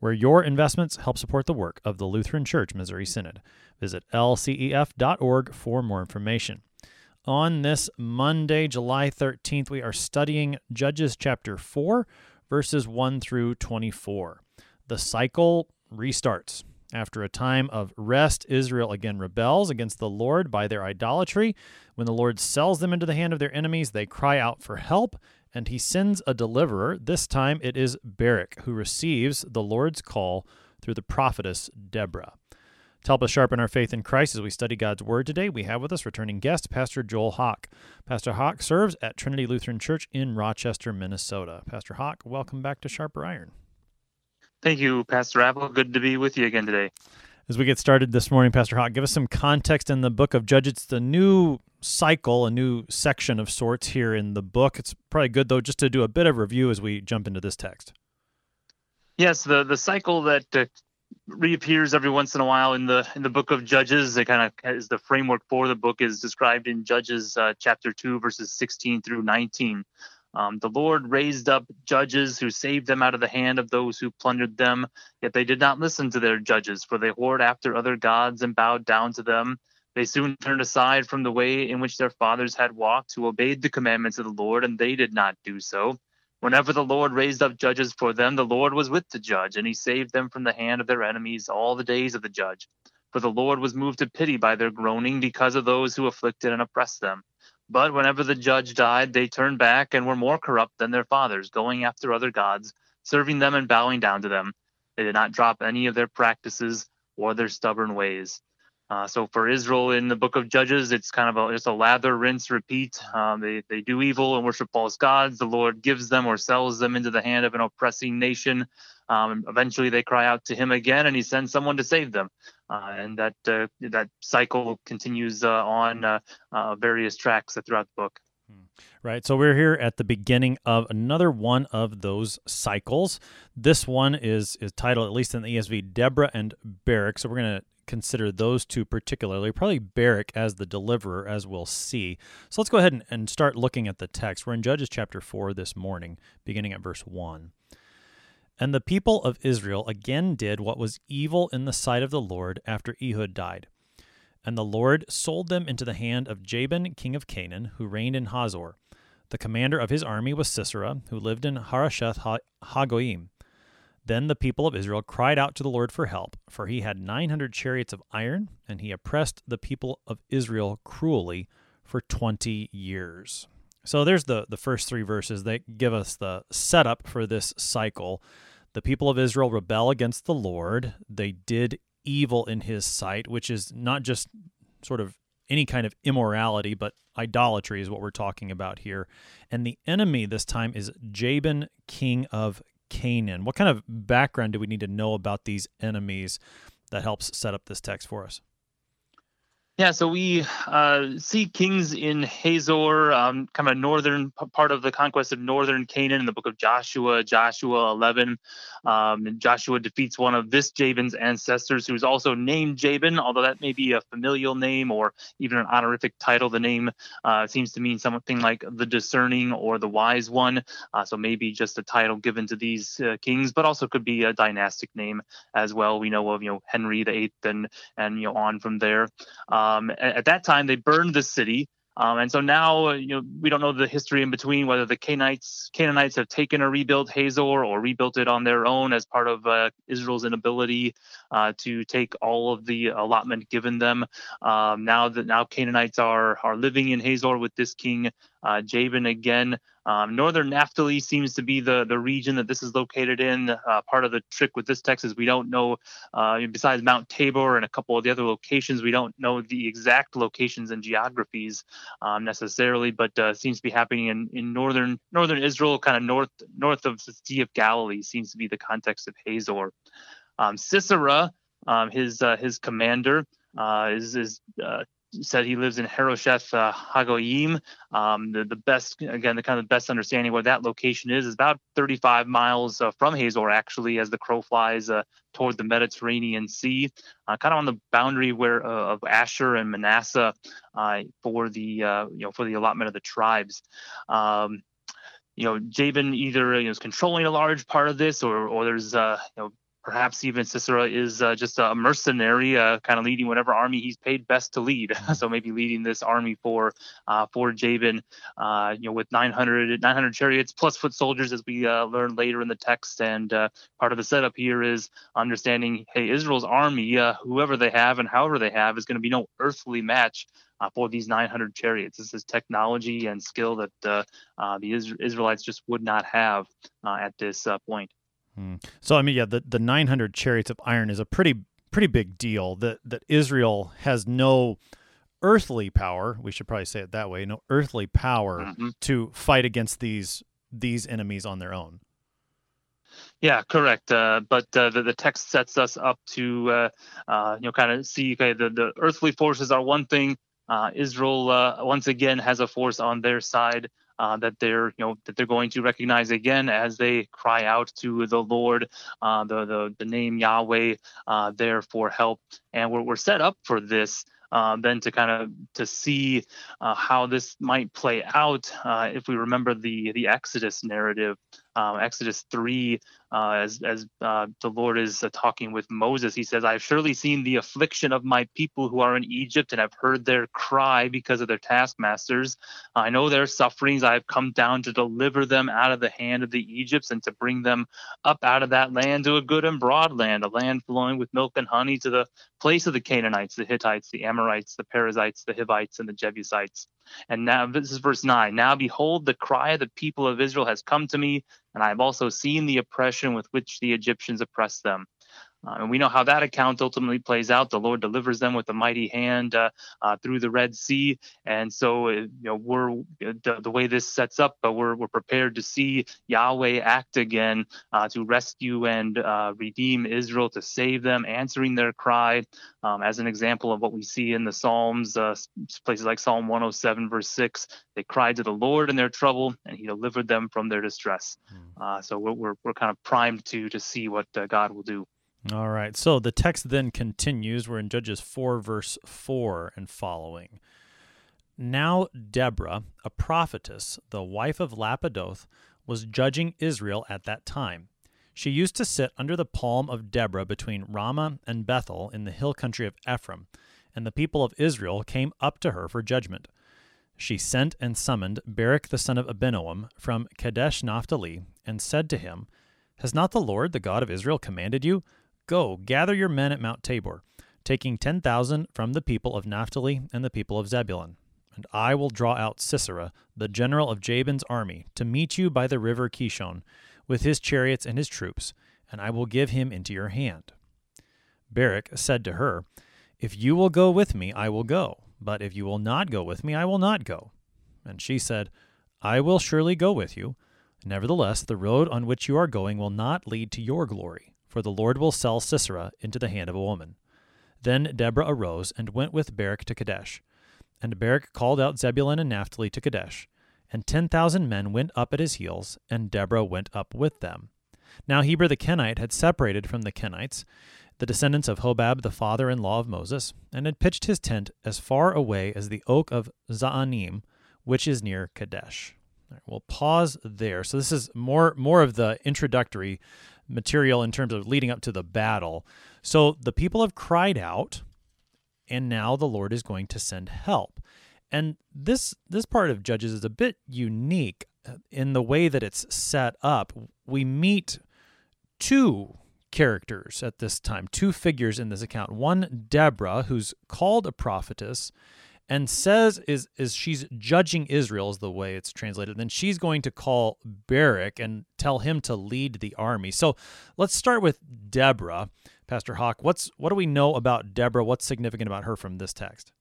where your investments help support the work of the Lutheran Church Missouri Synod. Visit lcef.org for more information. On this Monday, July 13th, we are studying Judges chapter 4, verses 1 through 24. The cycle restarts. After a time of rest, Israel again rebels against the Lord by their idolatry. When the Lord sells them into the hand of their enemies, they cry out for help, and he sends a deliverer. This time it is Barak who receives the Lord's call through the prophetess Deborah. To help us sharpen our faith in Christ as we study God's Word today, we have with us returning guest, Pastor Joel Hawk. Pastor Hawk serves at Trinity Lutheran Church in Rochester, Minnesota. Pastor Hawk, welcome back to Sharper Iron. Thank you, Pastor Apple. Good to be with you again today. As we get started this morning, Pastor Hawk, give us some context in the book of Judges. It's the new cycle, a new section of sorts here in the book. It's probably good though just to do a bit of review as we jump into this text. Yes, the the cycle that uh, reappears every once in a while in the in the book of Judges. It kind of is the framework for the book is described in Judges uh, chapter two, verses 16 through 19. Um, the Lord raised up judges who saved them out of the hand of those who plundered them, yet they did not listen to their judges, for they whored after other gods and bowed down to them. They soon turned aside from the way in which their fathers had walked, who obeyed the commandments of the Lord, and they did not do so. Whenever the Lord raised up judges for them, the Lord was with the judge, and he saved them from the hand of their enemies all the days of the judge. For the Lord was moved to pity by their groaning because of those who afflicted and oppressed them. But whenever the judge died, they turned back and were more corrupt than their fathers, going after other gods, serving them and bowing down to them. They did not drop any of their practices or their stubborn ways. Uh, so for Israel in the book of Judges, it's kind of a, it's a lather, rinse, repeat. Um, they, they do evil and worship false gods. The Lord gives them or sells them into the hand of an oppressing nation. Um, eventually, they cry out to Him again, and He sends someone to save them. Uh, and that uh, that cycle continues uh, on uh, uh, various tracks throughout the book. Hmm. Right. So we're here at the beginning of another one of those cycles. This one is is titled, at least in the ESV, Deborah and Barak. So we're going to consider those two particularly, probably Barak as the deliverer, as we'll see. So let's go ahead and, and start looking at the text. We're in Judges chapter 4 this morning, beginning at verse 1. And the people of Israel again did what was evil in the sight of the Lord after Ehud died. And the Lord sold them into the hand of Jabin, king of Canaan, who reigned in Hazor. The commander of his army was Sisera, who lived in Harosheth Hagoyim. Then the people of Israel cried out to the Lord for help, for he had 900 chariots of iron, and he oppressed the people of Israel cruelly for 20 years. So there's the, the first three verses that give us the setup for this cycle. The people of Israel rebel against the Lord. They did evil in his sight, which is not just sort of any kind of immorality, but idolatry is what we're talking about here. And the enemy this time is Jabin, king of Canaan. What kind of background do we need to know about these enemies that helps set up this text for us? Yeah, so we uh, see kings in Hazor, um, kind of northern part of the conquest of northern Canaan in the book of Joshua, Joshua 11. Um, and Joshua defeats one of this Jabin's ancestors, who's also named Jabin, although that may be a familial name or even an honorific title. The name uh, seems to mean something like the discerning or the wise one. Uh, so maybe just a title given to these uh, kings, but also could be a dynastic name as well. We know of you know Henry VIII and and you know on from there. Uh, um, at, at, that time, they burned the city. Um, and so now, uh, you know, we don't know the history in between whether the Canaanites Canaanites have taken or rebuilt Hazor or rebuilt it on their own as part of uh, Israel's inability uh, to take all of the allotment given them. Um, now that now Canaanites are are living in Hazor with this king uh, Jabin again. Um, Northern Naphtali seems to be the, the region that this is located in. Uh, part of the trick with this text is we don't know, uh, besides Mount Tabor and a couple of the other locations, we don't know the exact locations and geographies um, necessarily, but uh, seems to be happening in, in northern northern Israel, kind of north north of the Sea of Galilee seems to be the context of Hazor. Um, Sisera um, his uh, his commander uh, is is uh, said he lives in Harosheth uh, Hagoyim. Um, the, the best, again, the kind of best understanding where that location is is about 35 miles uh, from Hazor, actually, as the crow flies uh, toward the Mediterranean Sea, uh, kind of on the boundary where uh, of Asher and Manasseh uh, for the you know for the allotment of the tribes. Um, you know, Jabin either you know, is controlling a large part of this, or or there's uh, you know perhaps even Sisera is uh, just a mercenary, uh, kind of leading whatever army he's paid best to lead. so maybe leading this army for uh, for Jabin, uh, you know, with 900 900 chariots plus foot soldiers, as we uh, learn later in the text. And uh, part of the setup here is understanding, hey, Israel's army, whoever they have and however they have, is going to be no earthly match. for these 900 chariots, this is technology and skill that the Israelites just would not have at this point. Hmm. So I mean, yeah, the, the 900 chariots of iron is a pretty pretty big deal. That that Israel has no earthly power. We should probably say it that way. No earthly power mm-hmm. to fight against these these enemies on their own. Yeah, correct. Uh, but uh, the, the text sets us up to uh, uh you know kind of see okay the, the earthly forces are one thing. Uh, Israel uh, once again has a force on their side uh, that they're you know that they're going to recognize again as they cry out to the Lord, uh, the, the the name Yahweh uh, there for help, and we're we're set up for this. Uh, then to kind of to see uh, how this might play out uh, if we remember the the Exodus narrative um, Exodus 3, uh, as, as uh, the Lord is uh, talking with Moses, he says, I've surely seen the affliction of my people who are in Egypt, and I've heard their cry because of their taskmasters. I know their sufferings. I have come down to deliver them out of the hand of the Egyptians and to bring them up out of that land to a good and broad land, a land flowing with milk and honey, to the place of the Canaanites, the Hittites, the Amorites, the Perizzites, the Hivites, and the Jebusites. And now, this is verse 9. Now, behold, the cry of the people of Israel has come to me, and I have also seen the oppression with which the Egyptians oppress them. Uh, and we know how that account ultimately plays out. The Lord delivers them with a mighty hand uh, uh, through the Red Sea, and so uh, you know we're the, the, way this sets up, but we're we're prepared to see Yahweh act again uh, to rescue and uh, redeem Israel, to save them, answering their cry, um, as an example of what we see in the Psalms, places like Psalm 107 verse six. They cried to the Lord in their trouble, and He delivered them from their distress. Mm. so we're, we're, we're kind of primed to to see what God will do. All right. So the text then continues. We're in Judges 4, verse 4 and following. Now Deborah, a prophetess, the wife of Lapidoth, was judging Israel at that time. She used to sit under the palm of Deborah between Ramah and Bethel in the hill country of Ephraim, and the people of Israel came up to her for judgment. She sent and summoned Barak the son of Abinoam from Kadesh Naphtali, and said to him, Has not the Lord, the God of Israel, commanded you? Go, gather your men at Mount Tabor, taking 10,000 from the people of Naphtali and the people of Zebulun. And I will draw out Sisera, the general of Jabin's army, to meet you by the river Kishon, with his chariots and his troops, and I will give him into your hand. Barak said to her, If you will go with me, I will go, but if you will not go with me, I will not go. And she said, I will surely go with you. Nevertheless, the road on which you are going will not lead to your glory for the Lord will sell Sisera into the hand of a woman. Then Deborah arose and went with Barak to Kadesh. And Barak called out Zebulun and Naphtali to Kadesh. And ten thousand men went up at his heels, and Deborah went up with them. Now Heber the Kenite had separated from the Kenites, the descendants of Hobab the father in law of Moses, and had pitched his tent as far away as the oak of Zaanim, which is near Kadesh. Right, we'll pause there. So this is more more of the introductory material in terms of leading up to the battle. So the people have cried out, and now the Lord is going to send help. And this this part of Judges is a bit unique uh, in the way that it's set up. We meet two characters at this time, two figures in this account. One, Deborah, who's called a prophetess, and says is is she's judging Israel is the way it's translated. Then she's going to call Barak and tell him to lead the army. So let's start with Deborah, Pastor Hawk. What's what do we know about Deborah? What's significant about her from this text?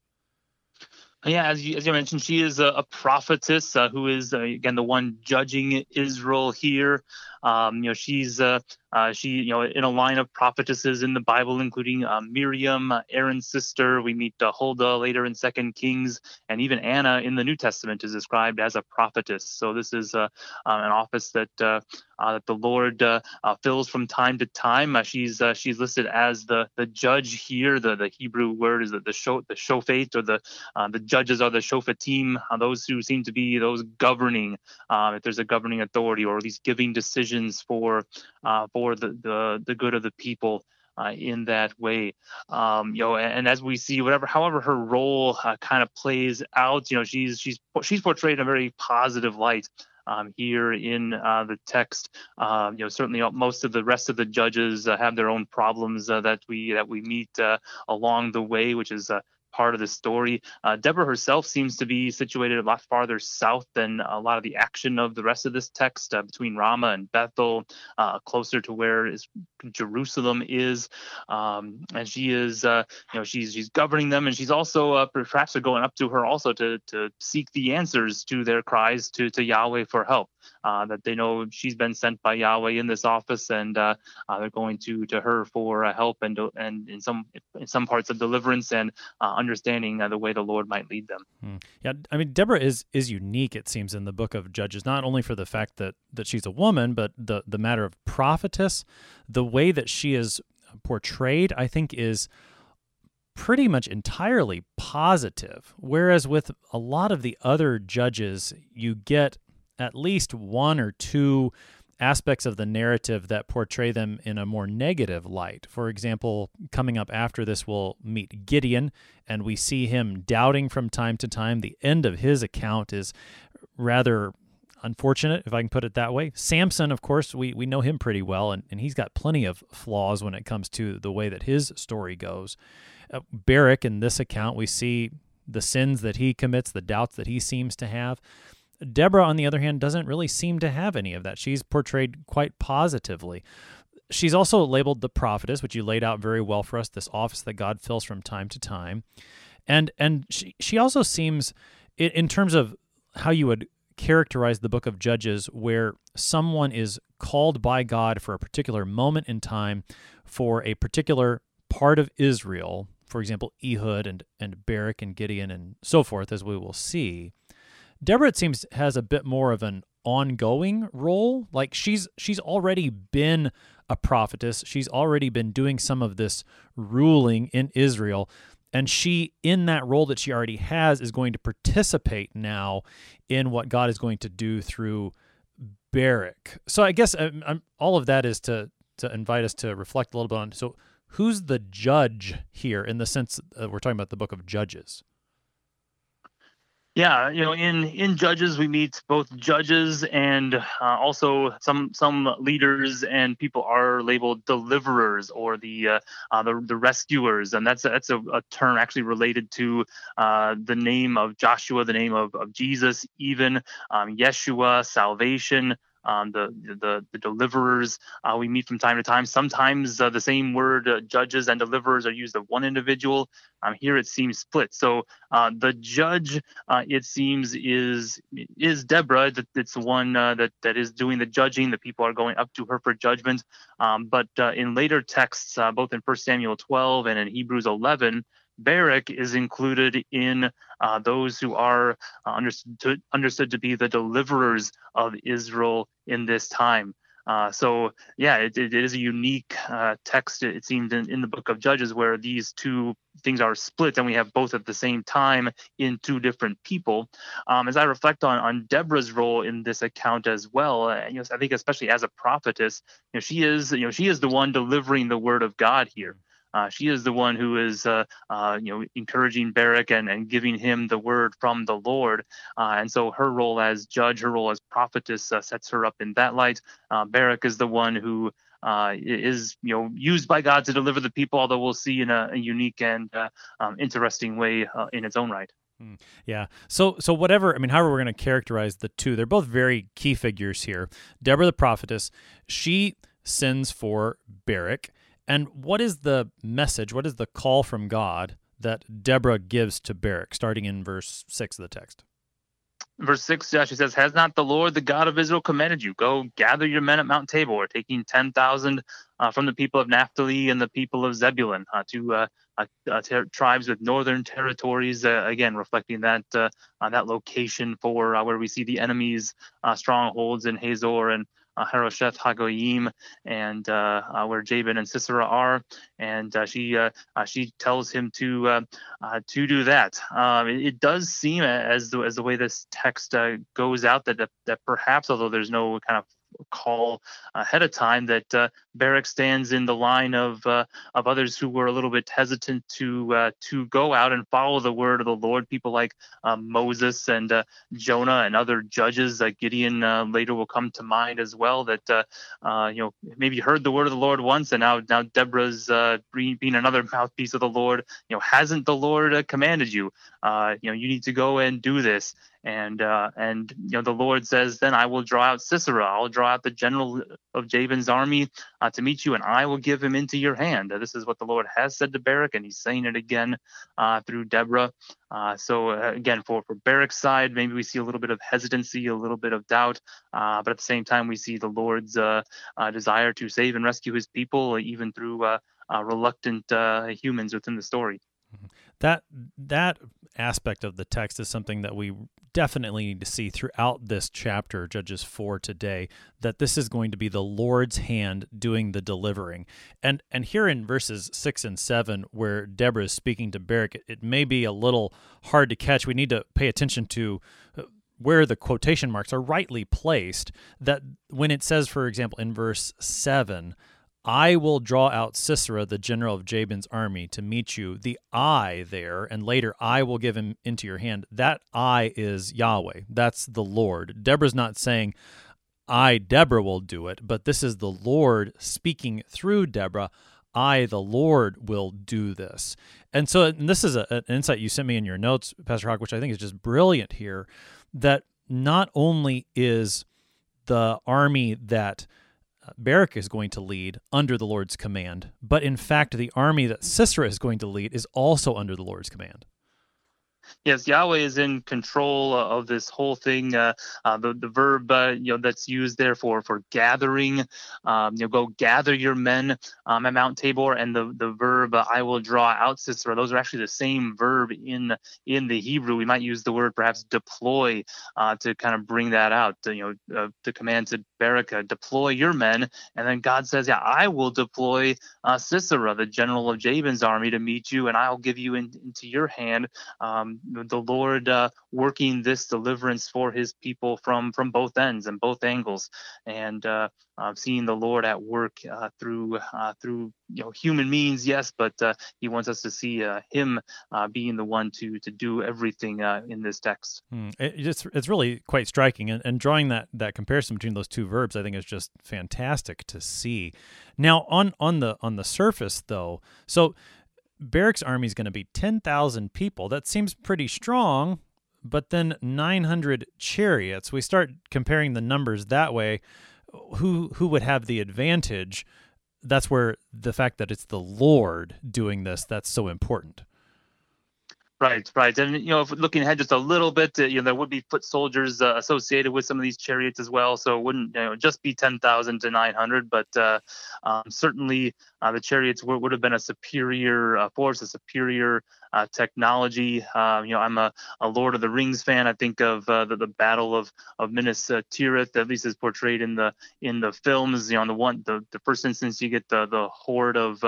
Yeah, as you, as you mentioned, she is a, a prophetess uh, who is, uh, again, the one judging Israel here. Um, you know, she's uh, uh, she, you know, in a line of prophetesses in the Bible, including uh, Miriam, uh, Aaron's sister. We meet uh, Huldah later in Second Kings, and even Anna in the New Testament is described as a prophetess. So this is uh, an office that that the Lord fills from time to time. she's she's listed as the the judge here. The the Hebrew word is the the the shofet or the the judges are the shofatim, those who seem to be those governing. if there's a governing authority or at least giving decisions for for for the the, the good of the people uh, in that way. Um, you know, and, and, as we see, whatever, however her role uh, kind of plays out, you know, she's she's she's portrayed in a very positive light. Um, here in uh, the text, um, you know, certainly most of the rest of the judges uh, have their own problems uh, that we that we meet uh, along the way, which is part of the story. Uh, Deborah herself seems to be situated a lot farther south than a lot of the action of the rest of this text, uh, between Ramah and Bethel, uh, closer to where is Jerusalem is. Um, and she is, uh, you know, she's she's governing them, and she's also uh, perhaps are going up to her also to to seek the answers to their cries to to Yahweh for help. Uh, that they know she's been sent by Yahweh in this office, and they're going to to her for help and and in some in some parts of deliverance and understanding uh, the way the Lord might lead them. Hmm. Yeah, I mean Deborah is is unique. It seems in the book of Judges, not only for the fact that that she's a woman, but the the matter of prophetess, the way that she is portrayed, I think is pretty much entirely positive. Whereas with a lot of the other judges, you get at least one or two aspects of the narrative that portray them in a more negative light. For example, coming up after this, we'll meet Gideon, and we see him doubting from time to time. The end of his account is rather unfortunate, if I can put it that way. Samson, of course, we, we know him pretty well, and, and he's got plenty of flaws when it comes to the way that his story goes. Uh, Barak, in this account, we see the sins that he commits, the doubts that he seems to have. Deborah, on the other hand, doesn't really seem to have any of that. She's portrayed quite positively. She's also labeled the prophetess, which you laid out very well for us, this office that God fills from time to time. And and she, she also seems, in, terms of how you would characterize the book of Judges, where someone is called by God for a particular moment in time for a particular part of Israel, for example, Ehud and, and Barak and Gideon and so forth, as we will see. Deborah, it seems, has a bit more of an ongoing role. Like she's she's already been a prophetess. She's already been doing some of this ruling in Israel. And she, in that role that she already has, is going to participate now in what God is going to do through Barak. So I guess I'm, um, I'm, all of that is to to invite us to reflect a little bit on. So who's the judge here in the sense that we're talking about the book of Judges? Yeah, you know, in in judges we meet both judges and uh, also some some leaders and people are labeled deliverers or the uh, uh, the, the rescuers, and that's that's a, a term actually related to uh, the name of Joshua, the name of, of Jesus, even um, Yeshua, salvation um, the, the the deliverers uh, we meet from time to time. Sometimes uh, the same word, uh, judges and deliverers, are used of one individual. Um, here it seems split. So uh, the judge, uh, it seems, is is Deborah. That it's the one uh, that that is doing the judging. The people are going up to her for judgment. Um, but in later texts, both in 1 Samuel 12 and in Hebrews 11. Barak is included in uh, those who are uh, understood, to, understood to be the deliverers of Israel in this time. Uh, so yeah, it, it is a unique uh, text. It, seems in, in, the book of Judges where these two things are split, and we have both at the same time in two different people. Um, as I reflect on on Deborah's role in this account as well, uh, you know, I think especially as a prophetess, you know, she is you know she is the one delivering the word of God here. Uh, she is the one who is, uh, uh, you know, encouraging Barak and, and giving him the word from the Lord. Uh, and so her role as judge, her role as prophetess uh, sets her up in that light. Uh, Barak is the one who is, you know, used by God to deliver the people, although we'll see in a, a unique and um, interesting way in its own right. Hmm. Yeah. So so whatever, I mean, however we're going to characterize the two, they're both very key figures here. Deborah the prophetess, she sends for Barak and what is the message? What is the call from God that Deborah gives to Barak, starting in verse 6 of the text? verse 6 Joshua says has not the lord the god of israel commanded you go gather your men at mount tabor taking 10000 uh, from the people of naphtali and the people of zebulun uh, to uh, uh, uh ter- tribes with northern territories uh, again reflecting that that location for where we see the enemy's strongholds in hazor and uh, Harosheth Hagoyim, and uh, uh, where Jabin and Sisera are, and uh, she she tells him to to do that. Um, it, it, does seem as the as the way this text goes out that, that that perhaps, although there's no kind of call ahead of time that uh, Barak stands in the line of uh, of others who were a little bit hesitant to uh, to go out and follow the word of the Lord. People like um, Moses and uh, Jonah and other judges. Gideon uh, later will come to mind as well. That uh, you know maybe heard the word of the Lord once, and now now Deborah's being another mouthpiece of the Lord. You know hasn't the Lord commanded you? you know you need to go and do this and uh, and you know the Lord says, then I will draw out Sisera, I'll draw out the general of Jabin's army uh, to meet you, and I will give him into your hand. Uh, this is what the Lord has said to Barak, and he's saying it again uh, through Deborah. Uh, so uh, again, for for Barak's side, maybe we see a little bit of hesitancy, a little bit of doubt, but at the same time, we see the Lord's desire to save and rescue His people, even through reluctant humans within the story. Mm-hmm. That that aspect of the text is something that we definitely need to see throughout this chapter, Judges 4 today, that this is going to be the Lord's hand doing the delivering. And and here in verses 6 and 7, where Deborah is speaking to Barak, it, it may be a little hard to catch. We need to pay attention to uh, where the quotation marks are rightly placed. That when it says, for example, in verse 7, I will draw out Sisera, the general of Jabin's army, to meet you. The I there, and later I will give him into your hand. That I is Yahweh. That's the Lord. Deborah's not saying, I, Deborah, will do it, but this is the Lord speaking through Deborah. I, the Lord, will do this. And so, and this is a, an insight you sent me in your notes, Pastor Hawk, which I think is just brilliant here that not only is the army that Barak is going to lead under the Lord's command, but in fact, the army that Sisera is going to lead is also under the Lord's command. Yes, Yahweh is in control of this whole thing. Uh, uh, the the verb uh, you know that's used there for for gathering, um, you know, go gather your men um, at Mount Tabor, and the the verb uh, I will draw out Sisera. Those are actually the same verb in in the Hebrew. We might use the word perhaps deploy uh, to kind of bring that out. You know, uh, the command to Barak, deploy your men, and then God says, yeah, I will deploy Sisera, the general of Jabin's army, to meet you, and I'll give you in, into your hand. Um, the Lord uh, working this deliverance for His people from from both ends and both angles, and uh, uh, seeing the Lord at work uh, through uh, through you know human means, yes, but uh, He wants us to see Him being the one to to do everything in this text. It, it's it's really quite striking, and, and drawing that that comparison between those two verbs, I think is just fantastic to see. Now on on the on the surface though, so Barak's army is going to be 10,000 people. That seems pretty strong, but then 900 chariots. We start comparing the numbers that way. Who who would have the advantage? That's where the fact that it's the Lord doing this that's so important. Right, right, and you know, looking ahead just a little bit, uh, you know, there would be foot soldiers uh, associated with some of these chariots as well, so it wouldn't you know just be ten thousand to nine hundred, but uh, um, certainly uh, the chariots would, would have been a superior uh, force, a superior uh, technology. Uh, you know, I'm a, a, Lord of the Rings fan. I think of the, the Battle of of Minas Tirith, at least as portrayed in the in the films. You know, on the one the, the first instance, you get the the horde of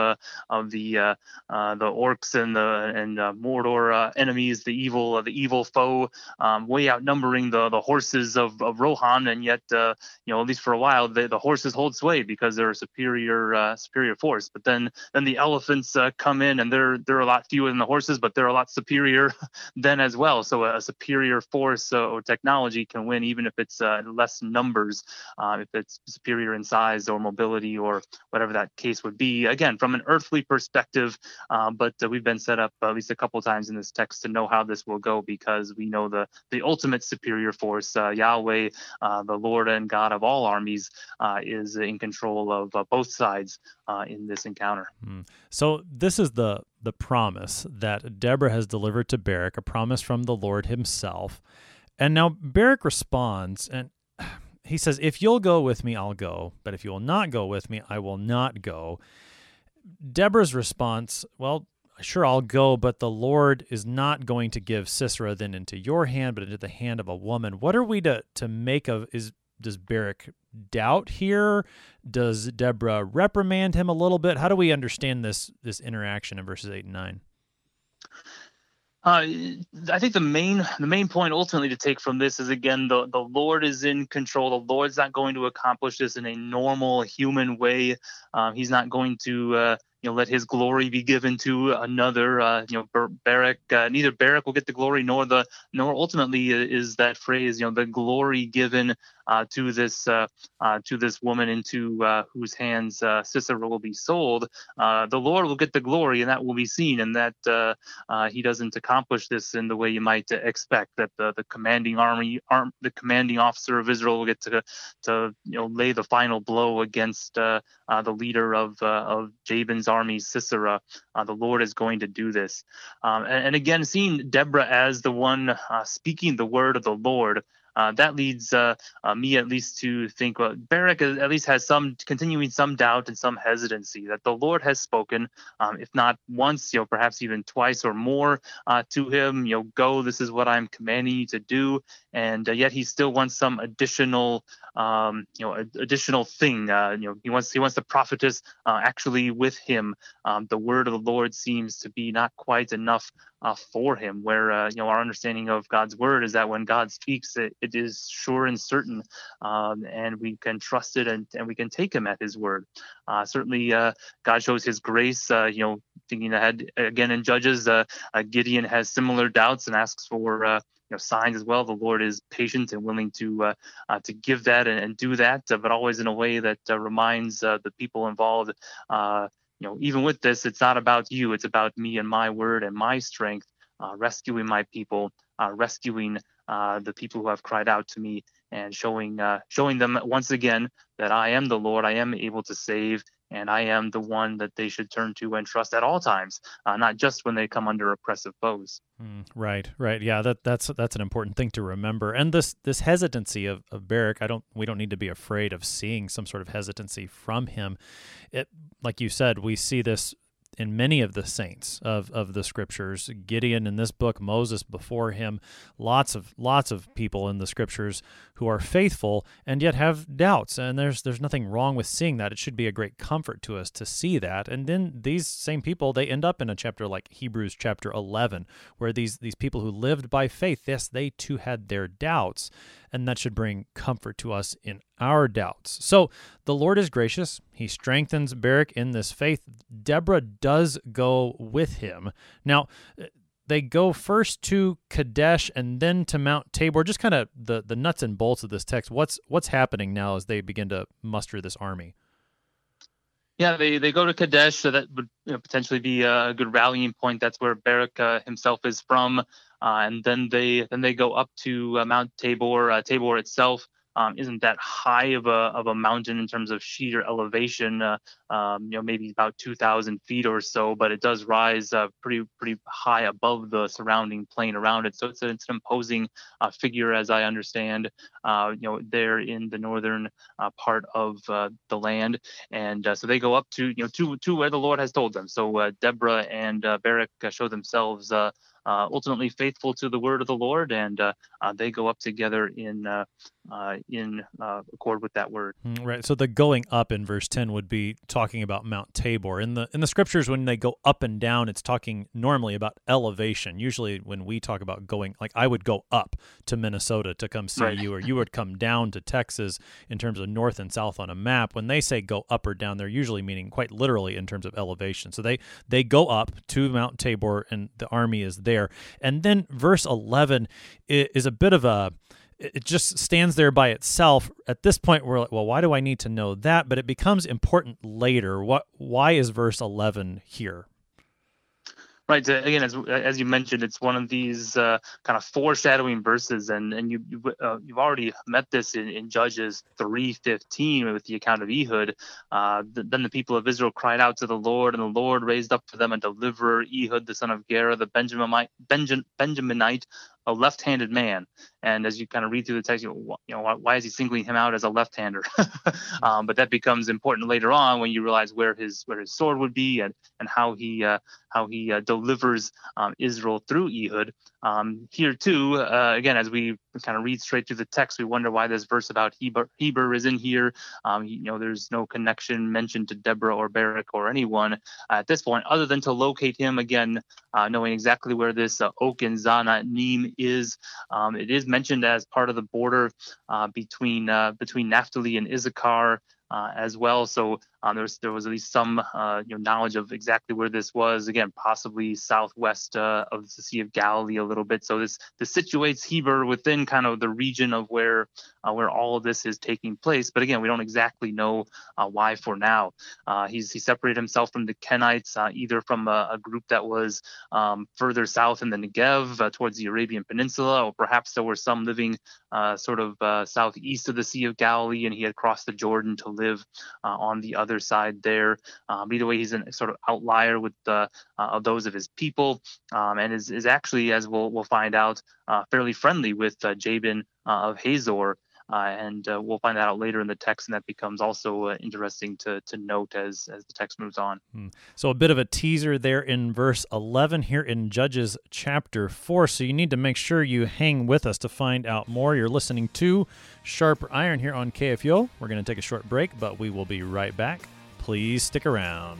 of the the orcs and the and Mordor enemies, the evil the evil foe, um, way outnumbering the the horses of, of Rohan, and yet you know at least for a while the, the horses hold sway because they're a superior superior force. But then then the elephants come in and they're they're a lot fewer than the horses but they're a lot superior then as well. So a, a superior force uh, or technology can win even if it's uh, less numbers, uh, if it's superior in size or mobility or whatever that case would be. Again, from an earthly perspective, uh, but uh, we've been set up at least a couple times in this text to know how this will go because we know the the ultimate superior force, uh, Yahweh, uh, the Lord and God of all armies, is in control of both sides in this encounter. Mm. So this is the the promise that Deborah has delivered to Barak, a promise from the Lord himself. And now Barak responds, and he says, If you'll go with me, I'll go. But if you will not go with me, I will not go. Deborah's response, Well, sure, I'll go, but the Lord is not going to give Sisera then into your hand, but into the hand of a woman. What are we to, to make of is does Barak doubt here? Does Deborah reprimand him a little bit? How do we understand this this interaction in verses eight and nine? Uh, I think the main the main point ultimately to take from this is again the the Lord is in control. The Lord's not going to accomplish this in a normal human way. Um, he's not going to uh, you know let His glory be given to another. Uh, you know Barak uh, neither Barak will get the glory nor the nor ultimately is that phrase you know the glory given uh, to this uh, uh, to this woman into uh, whose hands uh, Sisera will be sold, uh, the Lord will get the glory, and that will be seen. And that He doesn't accomplish this in the way you might expect. That the, the commanding army, arm, the commanding officer of Israel will get to to you know lay the final blow against the leader of of Jabin's army, Sisera. the Lord is going to do this. Um, and, and, again, seeing Deborah as the one speaking the word of the Lord uh, that leads uh, uh, me at least to think well, Barak at least has some continuing some doubt and some hesitancy that the Lord has spoken, um, if not once, you know, perhaps even twice or more uh, to him. You know, go. This is what I'm commanding you to do, and uh, yet he still wants some additional, um, you know, additional thing. Uh, you know, he wants he wants the prophetess actually with him. Um, the word of the Lord seems to be not quite enough uh, for him. Where uh, you know our understanding of God's word is that when God speaks, it, it is sure and certain, um, and we can trust it and, and we can take Him at His word. Uh, certainly, uh, God shows His grace. Uh, you know, thinking ahead again in Judges, uh, Gideon has similar doubts and asks for. you know, signs as well. The Lord is patient and willing to to give that and, and do that, but always in a way that reminds the people involved you know, even with this, it's not about you. It's about me and my word and my strength, uh, rescuing my people, uh, rescuing uh, the people who have cried out to me, and showing uh, showing them once again that I am the Lord. I am able to save, and I am the one that they should turn to and trust at all times, uh, not just when they come under oppressive foes. Mm, right, right, yeah. That that's that's an important thing to remember. And this this hesitancy of, of Barak, I don't we don't need to be afraid of seeing some sort of hesitancy from him. It, like you said, we see this in many of the saints of, of the scriptures gideon in this book moses before him lots of lots of people in the scriptures who are faithful and yet have doubts. And there's there's nothing wrong with seeing that. It should be a great comfort to us to see that. And then these same people they end up in a chapter like hebrews chapter 11 where these these people who lived by faith yes they too had their doubts and that should bring comfort to us in our doubts. So the Lord is gracious. He strengthens Barak in this faith. Deborah does go with him. Now, eh, they go first to Kadesh and then to Mount Tabor. Just kind of the, the nuts and bolts of this text. What's what's happening now as they begin to muster this army? Yeah, they, they go to Kadesh, so that would you know, potentially be a good rallying point. That's where Barak uh, himself is from. Uh, and then they then they go up to uh, Mount Tabor. Uh, Tabor itself um, isn't that high of a of a mountain in terms of sheer elevation. Uh, um, you know, maybe about 2,000 feet or so, but it does rise uh, pretty pretty high above the surrounding plain around it. So it's, a, it's an imposing uh, figure, as I understand. Uh, you know, there in the northern uh, part of uh, the land, and so they go up to you know to to where the Lord has told them. So Deborah and Barak show themselves uh, ultimately faithful to the word of the Lord, and uh, uh, they go up together in in accord with that word. Mm, right. So the going up in verse ten would be talking about Mount Tabor. In the in the scriptures, when they go up and down, it's talking normally about elevation. Usually, when we talk about going, like I would go up to Minnesota to come see right. you, or you would come down to Texas in terms of north and south on a map. When they say go up or down, they're usually meaning quite literally in terms of elevation. So they they go up to Mount Tabor, and the army is there there. And then verse 11 is a bit of a it just stands there by itself. At this point, we're like, well, why do I need to know that? But it becomes important later. What? Why is verse eleven here? Right. Again, as as you mentioned, it's one of these uh, kind of foreshadowing verses, and and you you, uh, you've already met this in, in Judges three fifteen with the account of Ehud. Uh, the, then the people of Israel cried out to the Lord, and the Lord raised up for them a deliverer, Ehud the son of Gera, the Benjaminite, Benjaminite a left-handed man. And as you kind of read through the text, you know, you know why, why, is he singling him out as a left-hander? um, but that becomes important later on when you realize where his where his sword would be and and how he uh, how he uh, delivers um, Israel through Ehud. Um, here too, uh, again, as we kind of read straight through the text, we wonder why this verse about Heber, Heber is in here. Um, you know, there's no connection mentioned to Deborah or Barak or anyone at this point, other than to locate him again, uh, knowing exactly where this uh, oak and Zaanannim is. Um, it is mentioned as part of the border uh, between uh, between Naphtali and Issachar. Uh, as well. So um, there was there was at least some uh, you know knowledge of exactly where this was. Again, possibly southwest uh, of the Sea of Galilee a little bit. So this this situates Heber within kind of the region of where uh, where all of this is taking place. But again, we don't exactly know uh, why for now. Uh, he's he separated himself from the Kenites either from a, a, group that was um, further south in the Negev towards the Arabian Peninsula, or perhaps there were some living sort of southeast of the Sea of Galilee, and he had crossed the Jordan to live on the other other side there. Um, either way, he's a sort of outlier with the, uh, those of his people, um, and is, is actually, as we'll we'll find out, uh, fairly friendly with uh, Jabin uh, of Hazor. Uh, and uh, we'll find that out later in the text, and that becomes also uh, interesting to, to note as, as the text moves on. Hmm. So, a bit of a teaser there in verse 11 here in Judges chapter 4. So, you need to make sure you hang with us to find out more. You're listening to Sharper Iron here on KFUO. We're going to take a short break, but we will be right back. Please stick around.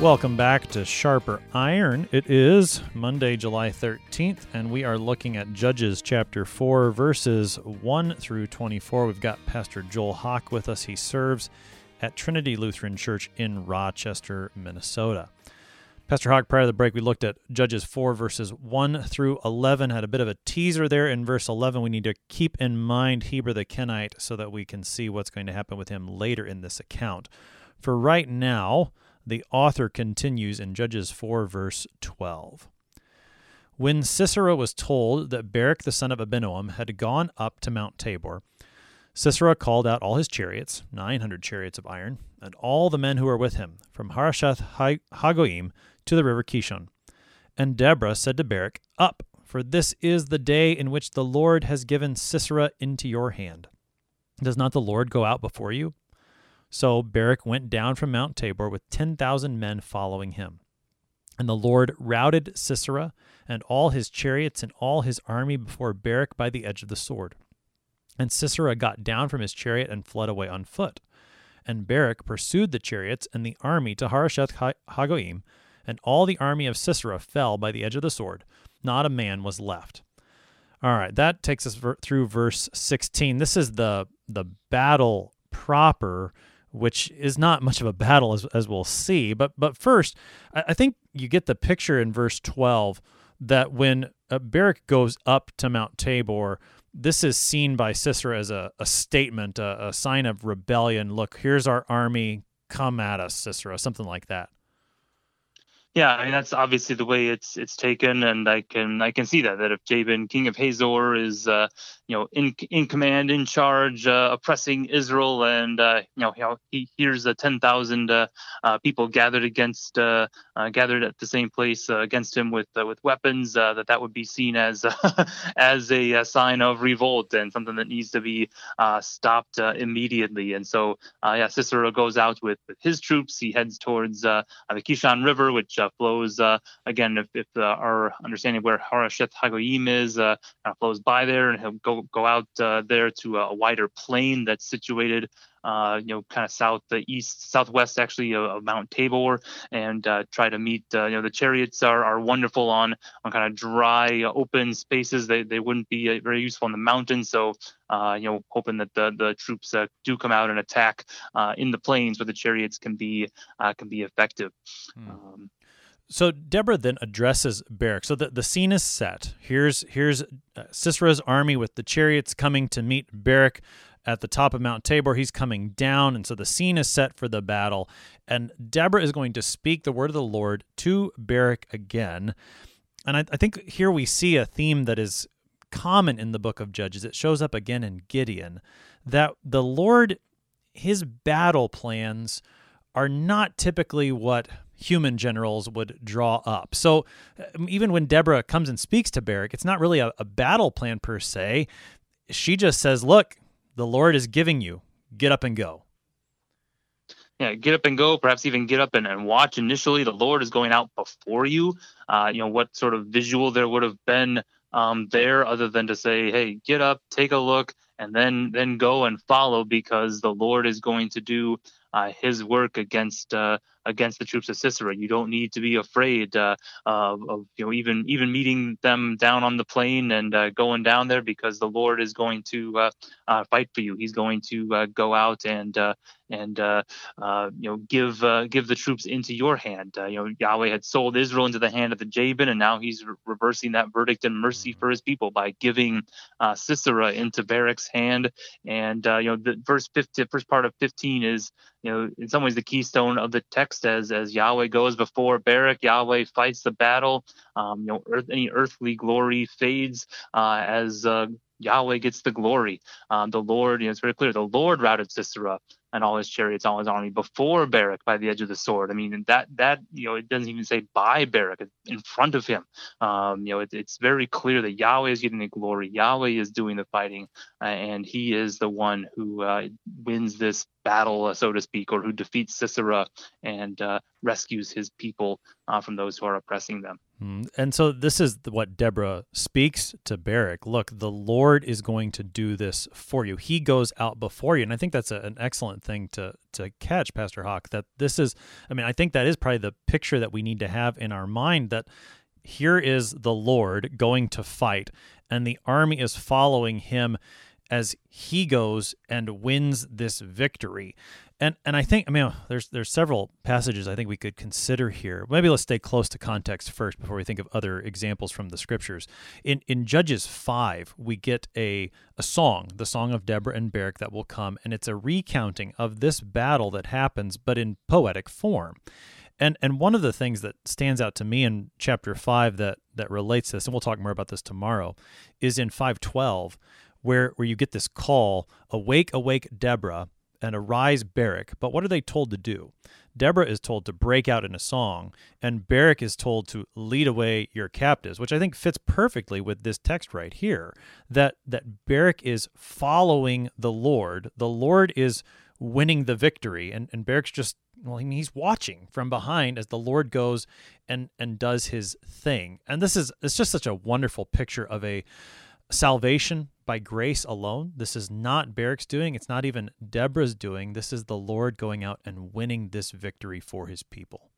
Welcome back to Sharper Iron. It is Monday, July 13th, and we are looking at Judges chapter 4, verses 1 through 24. We've got Pastor Joel Hawk with us. He serves at Trinity Lutheran Church in Rochester, Minnesota. Pastor Hawk, prior to the break, we looked at Judges 4, verses 1 through 11. Had a bit of a teaser there in verse 11. We need to keep in mind Heber the Kenite so that we can see what's going to happen with him later in this account. For right now, the author continues in Judges 4, verse 12. When Sisera was told that Barak the son of Abinoam had gone up to Mount Tabor, Sisera called out all his chariots, 900 chariots of iron, and all the men who were with him, from Harosheth Hagoyim to the river Kishon. And Deborah said to Barak, Up, for this is the day in which the Lord has given Sisera into your hand. Does not the Lord go out before you? So Barak went down from Mount Tabor with 10,000 men following him. And the Lord routed Sisera and all his chariots and all his army before Barak by the edge of the sword. And Sisera got down from his chariot and fled away on foot. And Barak pursued the chariots and the army to Harosheth Hagoyim, and all the army of Sisera fell by the edge of the sword. Not a man was left. All right, that takes us through verse 16. This is the the battle proper which is not much of a battle as, as we'll see. But but first, I, I think you get the picture in verse 12 that when uh, Barak goes up to Mount Tabor, this is seen by Sisera as a, a statement, a, a sign of rebellion. Look, here's our army, come at us, Sisera, something like that. Yeah, I mean that's obviously the way it's it's taken, and I can I can see that that if Jabin, king of Hazor, is uh, you know in in command, in charge, uh, oppressing Israel, and uh, you know he hears the ten thousand uh, uh, people gathered against uh, gathered at the same place against him with with weapons, that that would be seen as as a, a, sign of revolt and something that needs to be stopped immediately. And so yeah, Sisera goes out with, with his troops. He heads towards the Kishon River, which flows uh, again if, if uh, our understanding of where Harosheth Hagoyim is uh, flows by there and he'll go go out there to a wider plain that's situated uh, you know, kind of south, the east, southwest actually of, of Mount Tabor, and uh, try to meet. Uh, you know, the chariots are, are wonderful on on kind of dry, open spaces. They they wouldn't be uh, very useful in the mountains. So, uh, you know, hoping that the the troops uh, do come out and attack in the plains where the chariots can be can be effective. Hmm. Um, so Deborah then addresses Barak. So the, the scene is set. Here's here's uh, Sisera's army with the chariots coming to meet Barak at the top of Mount Tabor. He's coming down, and so the scene is set for the battle. And Deborah is going to speak the word of the Lord to Barak again. And I, I think here we see a theme that is common in the book of Judges. It shows up again in Gideon that the Lord, his battle plans are not typically what human generals would draw up. So um, even when Deborah comes and speaks to Barak, it's not really a, a battle plan per se. She just says, Look, the Lord is giving you. Get up and go. Yeah, get up and go. Perhaps even get up and, and watch. Initially, the Lord is going out before you. Uh, you know what sort of visual there would have been um, there, other than to say, "Hey, get up, take a look, and then then go and follow," because the Lord is going to do His work against uh, against the troops of Sisera. You don't need to be afraid uh, of, of, you know even even meeting them down on the plain and uh, going down there because the Lord is going to uh, uh fight for you. He's going to uh, go out and uh, and you know give give the troops into your hand. you know Yahweh had sold Israel into the hand of the Jabin, and now He's re- reversing that verdict and mercy for His people by giving Sisera into Barak's hand. And you know the first 50, first part of 15 is you know in some ways the keystone of the text text as as Yahweh goes before Barak, Yahweh fights the battle. Um, you know, earth, any earthly glory fades uh, as uh, Yahweh gets the glory. Um, the Lord, you know, it's very clear. The Lord routed Sisera and all his chariots, all his army before Barak by the edge of the sword. I mean, that that you know, it doesn't even say by Barak, in front of him. Um, you know, it, it's very clear that Yahweh is getting the glory. Yahweh is doing the fighting, uh, and He is the one who uh, wins this battle, uh, so to speak, or who defeats Sisera and uh, rescues his people uh, from those who are oppressing them. Mm, and so this is what Deborah speaks to Barak. Look, the Lord is going to do this for you. He goes out before you, and I think that's a, an excellent thing to to catch, Pastor Hawk. That this is, I mean, I think that is probably the picture that we need to have in our mind. That here is the Lord going to fight, and the army is following him as he goes and wins this victory. And and I think I mean there's there's several passages I think we could consider here. Maybe let's stay close to context first before we think of other examples from the scriptures. In in Judges 5, we get a a song, the song of Deborah and Barak that will come and it's a recounting of this battle that happens but in poetic form. And and one of the things that stands out to me in chapter 5 that that relates to this and we'll talk more about this tomorrow is in 512 where where you get this call, awake awake Deborah and arise Barak. But what are they told to do? Deborah is told to break out in a song, and Barak is told to lead away your captives, which I think fits perfectly with this text right here. That that Barak is following the Lord. The Lord is winning the victory, and and Barak's just well, he's watching from behind as the Lord goes and and does his thing. And this is it's just such a wonderful picture of a salvation by grace alone. This is not Barak's doing. It's not even Deborah's doing. This is the Lord going out and winning this victory for his people.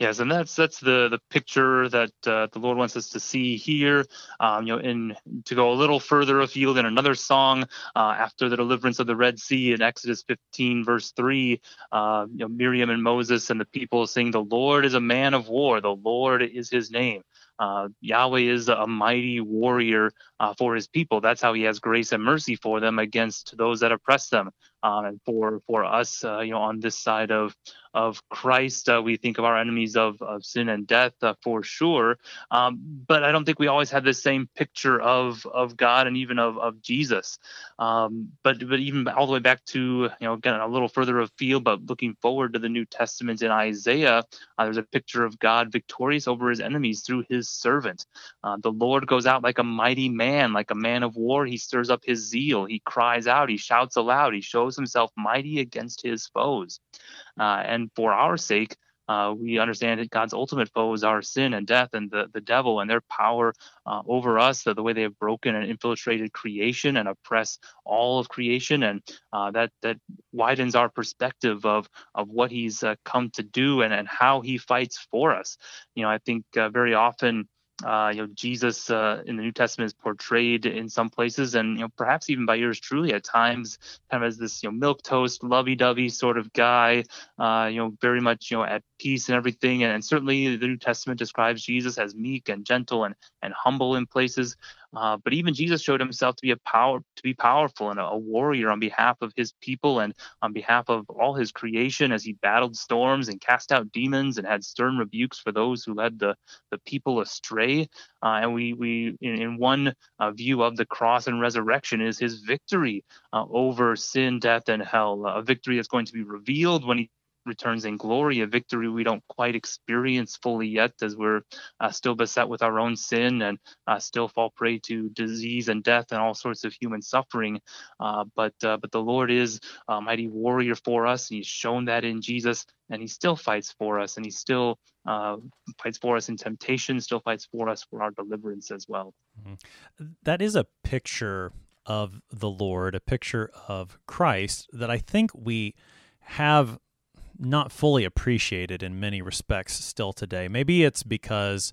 Yes, and that's that's the the picture that uh, the Lord wants us to see here. Um, you know, in to go a little further afield in another song uh, after the deliverance of the Red Sea in Exodus 15 verse 3, uh, you know, Miriam and Moses and the people sing, "The Lord is a man of war. The Lord is His name." Uh, Yahweh is a mighty warrior uh, for his people. That's how he has grace and mercy for them against those that oppress them. Um, and for for us, uh, you know, on this side of of Christ, uh, we think of our enemies of, of sin and death uh, for sure. Um, but I don't think we always have the same picture of of God and even of of Jesus. Um, but but even all the way back to you know again a little further afield, but looking forward to the New Testament in Isaiah, uh, there's a picture of God victorious over his enemies through his servant. the Lord goes out like a mighty man, like a man of war. He stirs up his zeal. He cries out. He shouts aloud. He shows himself mighty against his foes. Uh, and for our sake, uh, we understand that God's ultimate foes are sin and death and the, the devil and their power uh, over us, the, the, way they have broken and infiltrated creation and oppress all of creation. And uh, that that widens our perspective of of what he's uh, come to do and, and how he fights for us. You know, I think uh, very often uh, you know, Jesus uh, in the New Testament is portrayed in some places, and you know, perhaps even by yours truly at times, kind of as this you know milk toast, lovey-dovey sort of guy, uh, you know, very much you know at peace and everything. And, and, certainly the New Testament describes Jesus as meek and gentle and and humble in places. Uh, but even Jesus showed himself to be a power, to be powerful and a, a, warrior on behalf of his people and on behalf of all his creation, as he battled storms and cast out demons and had stern rebukes for those who led the the people astray. Uh, and we we in, in one uh, view of the cross and resurrection is his victory uh, over sin, death, and hell, a victory that's going to be revealed when he returns in glory, a victory we don't quite experience fully yet, as we're uh, still beset with our own sin and uh, still fall prey to disease and death and all sorts of human suffering. Uh, but uh, but the Lord is a mighty warrior for us. And he's shown that in Jesus, and He still fights for us, and He still uh, fights for us in temptation, still fights for us for our deliverance as well. Mm-hmm. That is a picture of the Lord, a picture of Christ that I think we have not fully appreciated in many respects still today. Maybe it's because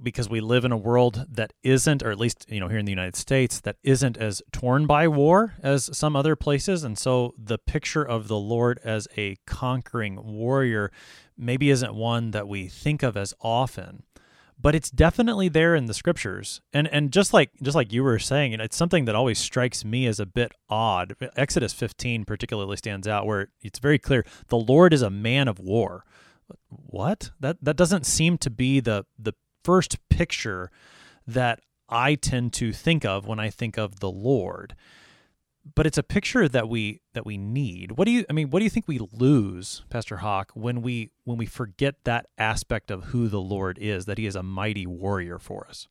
because we live in a world that isn't or at least you know here in the United States that isn't as torn by war as some other places and so the picture of the Lord as a conquering warrior maybe isn't one that we think of as often but it's definitely there in the scriptures. And and just like just like you were saying, it's something that always strikes me as a bit odd. Exodus 15 particularly stands out where it's very clear the Lord is a man of war. What? That that doesn't seem to be the the first picture that I tend to think of when I think of the Lord but it's a picture that we that we need. What do you I mean, what do you think we lose, Pastor Hawk, when we when we forget that aspect of who the Lord is, that he is a mighty warrior for us?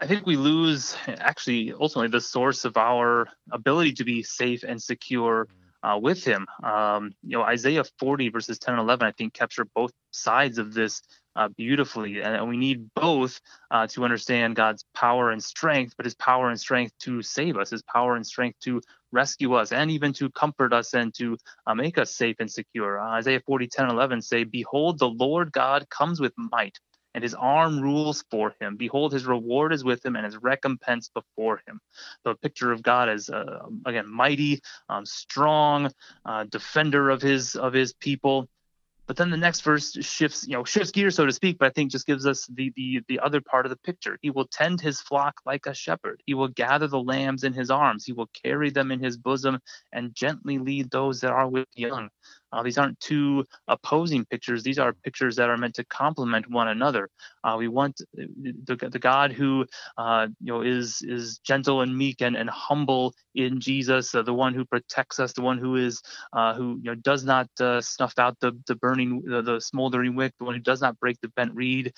I think we lose actually ultimately the source of our ability to be safe and secure uh, with him. Um, you know, Isaiah 40 verses 10 and 11, I think capture both sides of this uh, beautifully. And we need both uh, to understand God's power and strength, but his power and strength to save us, his power and strength to rescue us, and even to comfort us and to uh, make us safe and secure. Uh, Isaiah 40, 10, 11 say, Behold, the Lord God comes with might. And his arm rules for him. Behold, his reward is with him, and his recompense before him. So, a picture of God as uh, again mighty, um, strong, uh, defender of his of his people, but then the next verse shifts, you know, shifts gears, so to speak, but I think just gives us the the the other part of the picture. He will tend his flock like a shepherd. He will gather the lambs in his arms. He will carry them in his bosom and gently lead those that are with young. Uh, these aren't two opposing pictures. These are pictures that are meant to complement one another. Uh, we want the, the God who uh, you know is is gentle and meek and, and humble in Jesus, uh, the one who protects us, the one who is uh, who you know does not uh, snuff out the the burning the, the smoldering wick, the one who does not break the bent reed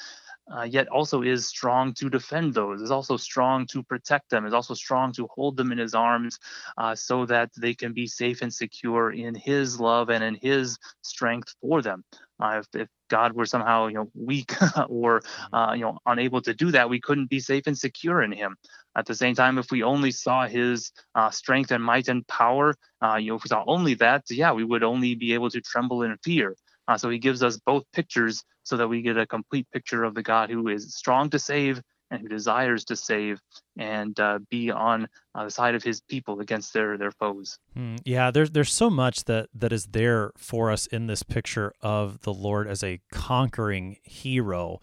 uh, yet also is strong to defend those, is also strong to protect them, is also strong to hold them in his arms uh, so that they can be safe and secure in his love and in his strength for them. Uh, if, if, God were somehow you know weak or mm-hmm. uh, you know unable to do that, we couldn't be safe and secure in Him. At the same time, if we only saw His uh, strength and might and power, uh, you know, if we saw only that, yeah, we would only be able to tremble in fear. Uh, so he gives us both pictures so that we get a complete picture of the God who is strong to save and who desires to save and uh, be on uh, the side of his people against their their foes. Mm, yeah, there's there's so much that that is there for us in this picture of the Lord as a conquering hero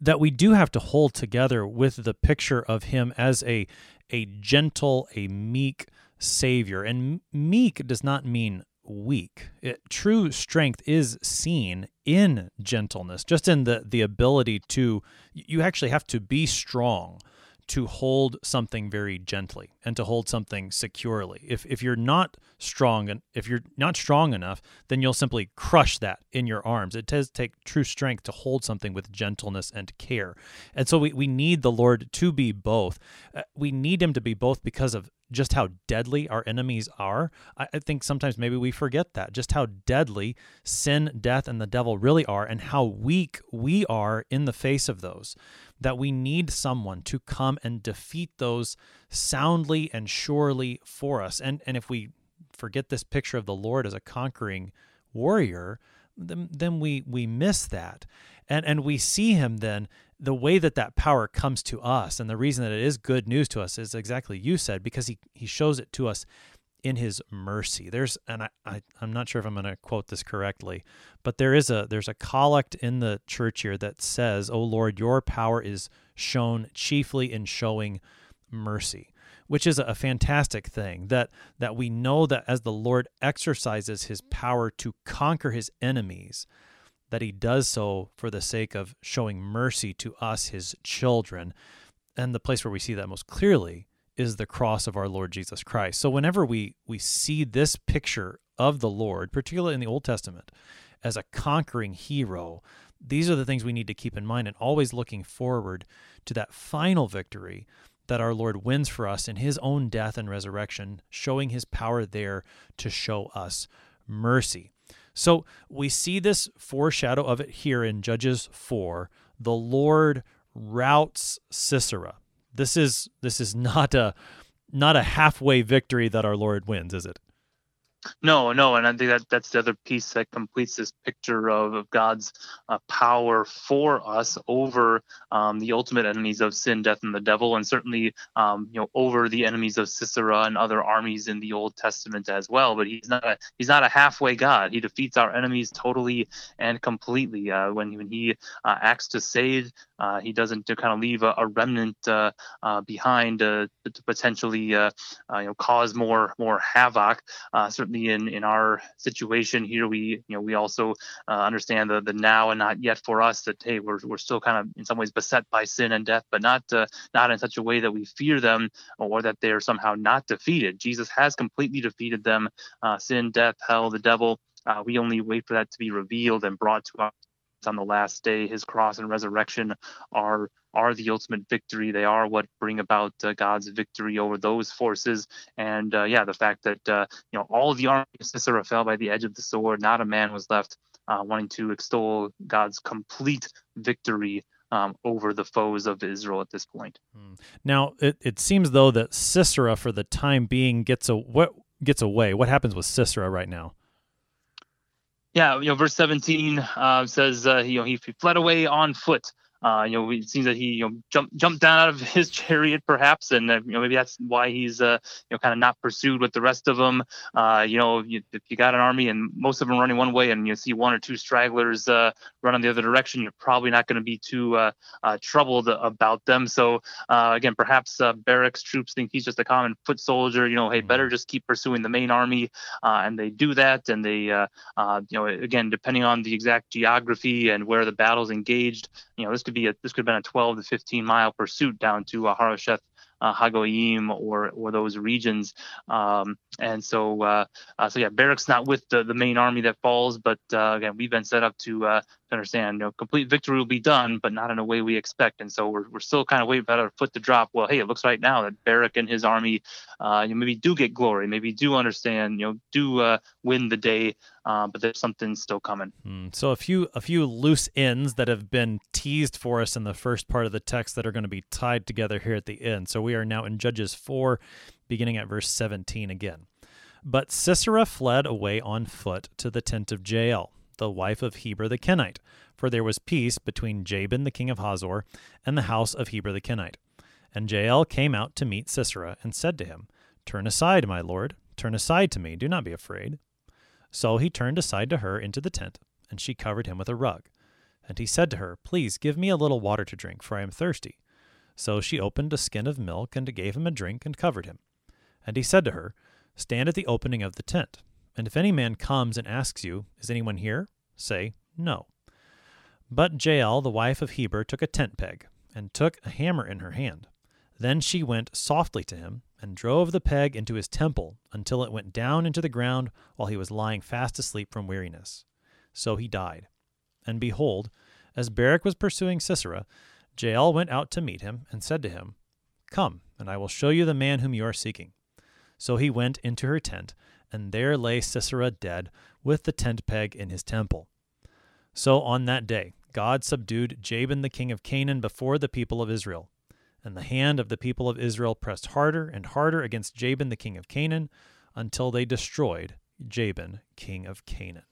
that we do have to hold together with the picture of him as a a gentle, a meek savior. And meek does not mean weak. It, true strength is seen in gentleness, just in the the ability to you actually have to be strong to hold something very gently and to hold something securely. If if you're not strong and if you're not strong enough, then you'll simply crush that in your arms. It does take true strength to hold something with gentleness and care. And so we, we need the Lord to be both. Uh, we need him to be both because of just how deadly our enemies are. I, I think sometimes maybe we forget that, just how deadly sin, death, and the devil really are, and how weak we are in the face of those. That we need someone to come and defeat those soundly and surely for us. And, and if we forget this picture of the Lord as a conquering warrior, then, then we, we miss that. And, and we see him then the way that that power comes to us and the reason that it is good news to us is exactly you said because he, he shows it to us in his mercy. There's and I, I i'm not sure if i'm going to quote this correctly but there is a there's a collect in the church here that says oh lord your power is shown chiefly in showing mercy which is a fantastic thing that that we know that as the lord exercises his power to conquer his enemies that he does so for the sake of showing mercy to us, his children. And the place where we see that most clearly is the cross of our Lord Jesus Christ. So whenever we, we see this picture of the Lord, particularly in the Old Testament, as a conquering hero, these are the things we need to keep in mind and always looking forward to that final victory that our Lord wins for us in his own death and resurrection, showing his power there to show us mercy. So we see this foreshadow of it here in Judges 4. The Lord routs Sisera. This is this is not a not a halfway victory that our Lord wins, is it? No, no, and I think that that's the other piece that completes this picture of, of God's uh, power for us over um, the ultimate enemies of sin, death, and the devil, and certainly um, you know over the enemies of Sisera and other armies in the Old Testament as well. But he's not a he's not a halfway God. He defeats our enemies totally and completely. Uh, when when he uh, acts to save, uh, he doesn't kind of leave a, a remnant uh, uh, behind to potentially you know cause more more havoc. certainly certainly in in our situation here, we you know we also uh, understand the the now and not yet for us that hey we're we're still kind of in some ways beset by sin and death, but not uh, not in such a way that we fear them or that they are somehow not defeated. Jesus has completely defeated them, uh, sin, death, hell, the devil. Uh, we only wait for that to be revealed and brought to us on the last day. His cross and resurrection are are the ultimate victory. They are what bring about uh, God's victory over those forces. And uh, yeah, the fact that uh, you know all the army of Sisera fell by the edge of the sword, not a man was left uh, wanting to extol God's complete victory. Um, over the foes of Israel at this point. Hmm. Now, it, it seems though that Sisera, for the time being, gets a what gets away. What happens with Sisera right now? Yeah, you know, verse 17 uh, says, uh, you know, he, he fled away on foot. Uh, you know, it seems that he you know jumped jumped down out of his chariot perhaps, and uh, you know maybe that's why he's uh, you know kind of not pursued with the rest of them. Uh, you know, you, if you got an army and most of them running one way, and you see one or two stragglers uh, run the other direction, you're probably not going to be too uh, uh, troubled about them. So uh, again, perhaps uh, Barak's troops think he's just a common foot soldier. You know, hey, better mm-hmm. just keep pursuing the main army, uh, and they do that, and they uh, uh, you know again depending on the exact geography and where the battle's engaged, you know this could be a this could have been a 12 to 15 mile pursuit down to uh, Harosheth uh, Hagoyim or or those regions. Um, and so uh, uh, so yeah, Barak's not with the, the main army that falls, but uh, again, we've been set up to uh, to understand, you know, complete victory will be done, but not in a way we expect. And so we're, we're still kind of waiting for our foot to drop. Well, hey, it looks right now that Barak and his army, uh, you know, maybe do get glory, maybe do understand, you know, do uh, win the day, uh, but there's something still coming. Mm, so a few a few loose ends that have been teased for us in the first part of the text that are going to be tied together here at the end. So we are now in Judges four, beginning at verse 17 again. But Sisera fled away on foot to the tent of Jael the wife of Heber the Kenite, for there was peace between Jabin the king of Hazor and the house of Heber the Kenite. And Jael came out to meet Sisera and said to him, Turn aside, my lord, turn aside to me, do not be afraid. So he turned aside to her into the tent, and she covered him with a rug. And he said to her, Please give me a little water to drink, for I am thirsty. So she opened a skin of milk and gave him a drink and covered him. And he said to her, Stand at the opening of the tent. And if any man comes and asks you, Is anyone here? say, No. But Jael, the wife of Heber, took a tent peg, and took a hammer in her hand. Then she went softly to him and drove the peg into his temple until it went down into the ground while he was lying fast asleep from weariness. So he died. And behold, as Barak was pursuing Sisera, Jael went out to meet him and said to him, Come, and I will show you the man whom you are seeking. So he went into her tent, and there lay Sisera dead, with the tent peg in his temple. So on that day, God subdued Jabin the king of Canaan before the people of Israel. And the hand of the people of Israel pressed harder and harder against Jabin the king of Canaan, until they destroyed Jabin king of Canaan.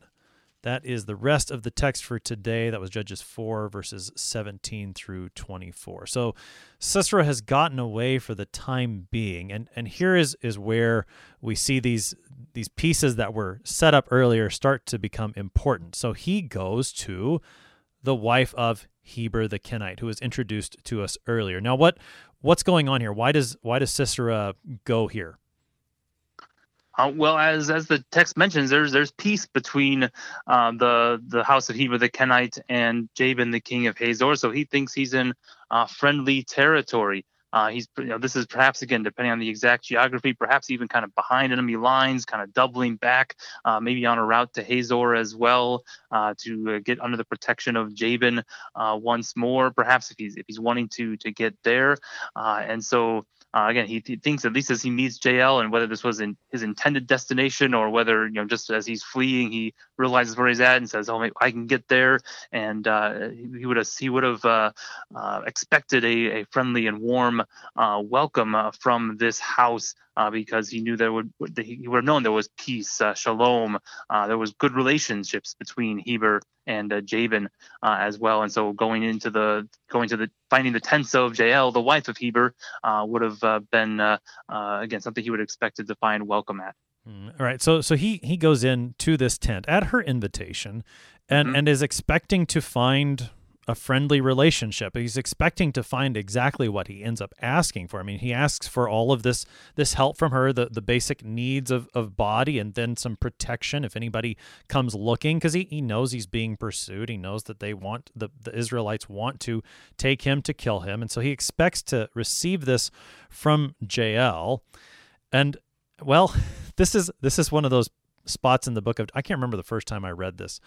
That is the rest of the text for today. That was Judges 4, verses 17 through 24. So Sisera has gotten away for the time being. And, and here is, is where we see these, these pieces that were set up earlier start to become important. So he goes to the wife of Heber the Kenite, who was introduced to us earlier. Now, what what's going on here? Why does why does Sisera go here? Uh, well, as as the text mentions, there's there's peace between uh, the the house of Heber the Kenite and Jabin the king of Hazor. So he thinks he's in uh, friendly territory. Uh, he's you know this is perhaps again depending on the exact geography, perhaps even kind of behind enemy lines, kind of doubling back, uh, maybe on a route to Hazor as well uh, to get under the protection of Jabin once more. Perhaps if he's if he's wanting to to get there, and so uh, again, he, he, thinks at least as he meets Jael and whether this was in his intended destination or whether you know just as he's fleeing, he realizes where he's at and says, "Oh, I can get there." And uh, he would have he would have uh, uh, expected a, a friendly and warm uh, welcome uh, from this house uh, because he knew there would he would have known there was peace, uh, shalom. Uh, there was good relationships between Heber and uh, Jabin uh, as well. And so going into the going to the finding the tents of Jael, the wife of Heber, uh, would have been again something he would have expected to find welcome at. Mm, all right. So so he he goes in to this tent at her invitation, and mm-hmm. and is expecting to find a friendly relationship. He's expecting to find exactly what he ends up asking for. I mean, he asks for all of this this help from her, the, the basic needs of, of body and then some protection if anybody comes looking, because he, he knows he's being pursued. He knows that they want the, the Israelites want to take him to kill him. And so he expects to receive this from Jael. And well, this is this is one of those spots in the book of I can't remember the first time I read this,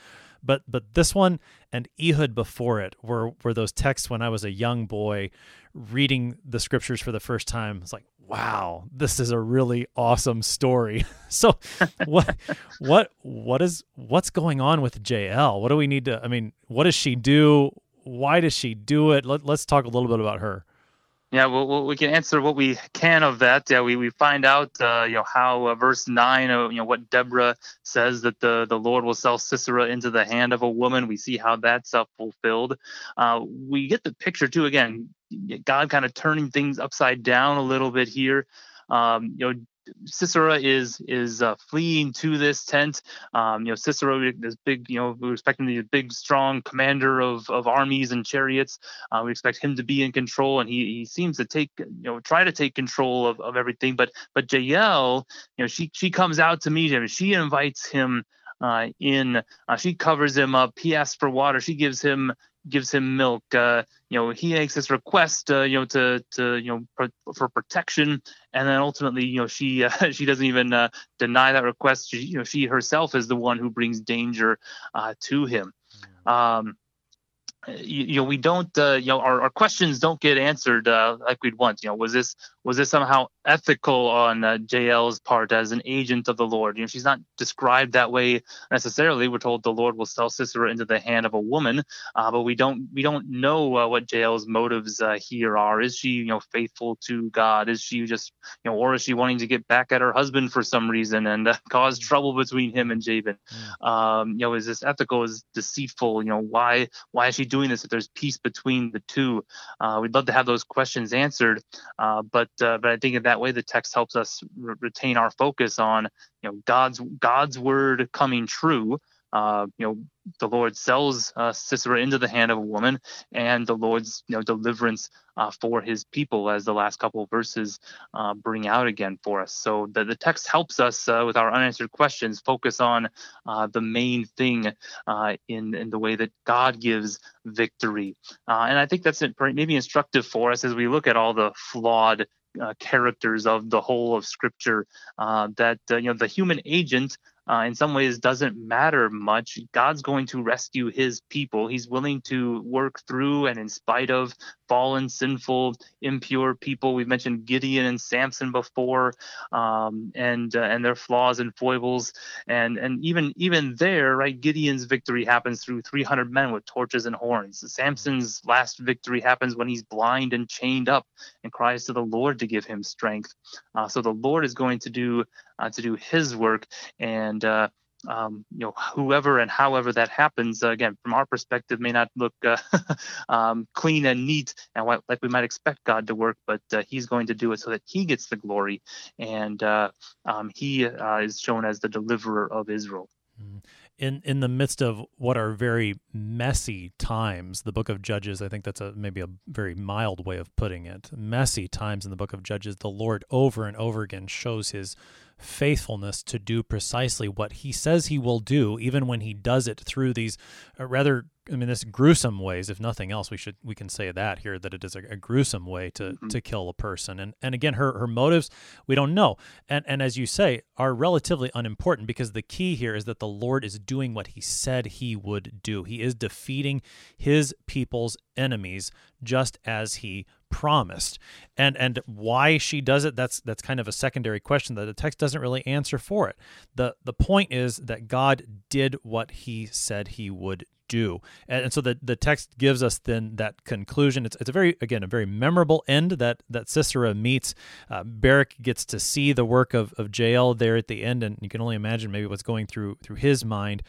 but but this one and Ehud before it were were those texts when I was a young boy reading the scriptures for the first time. It's like, wow, this is a really awesome story. so what what what is what's going on with Jael? What do we need to I mean, what does she do? Why does she do it? Let, let's talk a little bit about her. Yeah, well, we can answer what we can of that. Yeah, we, we find out, uh, you know, how uh, verse nine, uh, you know, what Deborah says that the the Lord will sell Sisera into the hand of a woman. We see how that's uh, fulfilled. Uh, we get the picture too. Again, God kind of turning things upside down a little bit here. Um, you know, Sisera is is uh, fleeing to this tent. Um, you know, Sisera, this big, you know, we are expecting the big, strong commander of, of armies and chariots. Uh, we expect him to be in control, and he, he seems to take, you know, try to take control of, of everything. But but Jael, you know, she she comes out to meet him. She invites him uh, in. Uh, she covers him up. He asks for water. She gives him gives him milk. Uh, you know, he makes this request, uh, you know, to to you know for, for, protection, and then ultimately, you know, she uh, she doesn't even uh, deny that request. She, you know, she herself is the one who brings danger uh, to him. Mm. Um, you, you, know, we don't, uh, you know, our, our questions don't get answered like we'd want. You know, was this was this somehow ethical on uh, Jael's part as an agent of the Lord? You know, she's not described that way necessarily. We're told the Lord will sell Sisera into the hand of a woman, uh, but we don't we don't know uh, what Jael's motives uh, here are. Is she you know faithful to God? Is she just you know, or is she wanting to get back at her husband for some reason and uh, cause trouble between him and Jabin? Mm. Um, you know, is this ethical? Is deceitful? You know, why why is she doing this if there's peace between the two? Uh, we'd love to have those questions answered, but uh, but I think in that way the text helps us re- retain our focus on you know God's God's word coming true, uh, you know, the Lord sells uh, Sisera into the hand of a woman, and the Lord's you know deliverance uh, for His people, as the last couple of verses uh, bring out again for us. So the, the text helps us uh, with our unanswered questions focus on the main thing in in the way that God gives victory, and I think that's maybe instructive for us as we look at all the flawed uh, characters of the whole of Scripture. Uh, that uh, you know the human agent uh, in some ways doesn't matter much. God's going to rescue his people. He's willing to work through and in spite of fallen, sinful, impure people. We've mentioned Gideon and Samson before, um, and uh, and their flaws and foibles, and and even even there, right? Gideon's victory happens through 300 men with torches and horns. Samson's last victory happens when he's blind and chained up and cries to the Lord to give him strength. Uh, so the Lord is going to do uh, to do His work, and uh, um, you know whoever and however that happens uh, again from our perspective may not look uh, um, clean and neat and what, like we might expect god to work but uh, he's going to do it so that he gets the glory. And uh, um, he is shown as the deliverer of israel. Mm-hmm. In in the midst of what are very messy times the book of judges i think that's a maybe a very mild way of putting it. Messy times in the book of judges the lord over and over again shows his faithfulness to do precisely what he says he will do, even when he does it through these uh, rather I mean, this gruesome ways. If nothing else, we should we can say that here that it is a, a gruesome way to mm-hmm. to kill a person. And and again, her her motives we don't know. And and as you say, are relatively unimportant because the key here is that the Lord is doing what He said He would do. He is defeating His people's enemies just as He promised. And and why she does it that's that's kind of a secondary question that the text doesn't really answer for it. The the point is that god did what he said he would do. And, and so the the text gives us then that conclusion. It's, it's a very again a very memorable end that that sisera meets. Uh, barak gets to see the work of of jael there at the end and you can only imagine maybe what's going through through his mind.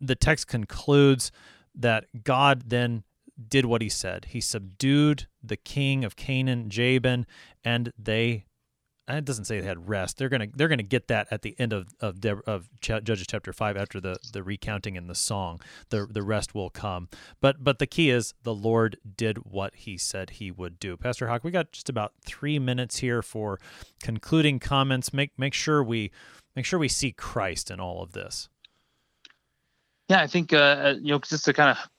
The text concludes that god then did what he said. He subdued the king of Canaan, Jabin, and they. It doesn't say they had rest. They're gonna they're gonna get that at the end of of, De- of Ch- Judges chapter five after the the recounting in the song. The the rest will come. But but the key is the Lord did what He said He would do. Pastor Hawk, we got just about three minutes here for concluding comments. Make make sure we make sure we see Christ in all of this. Yeah, I think uh, uh you know just to kind of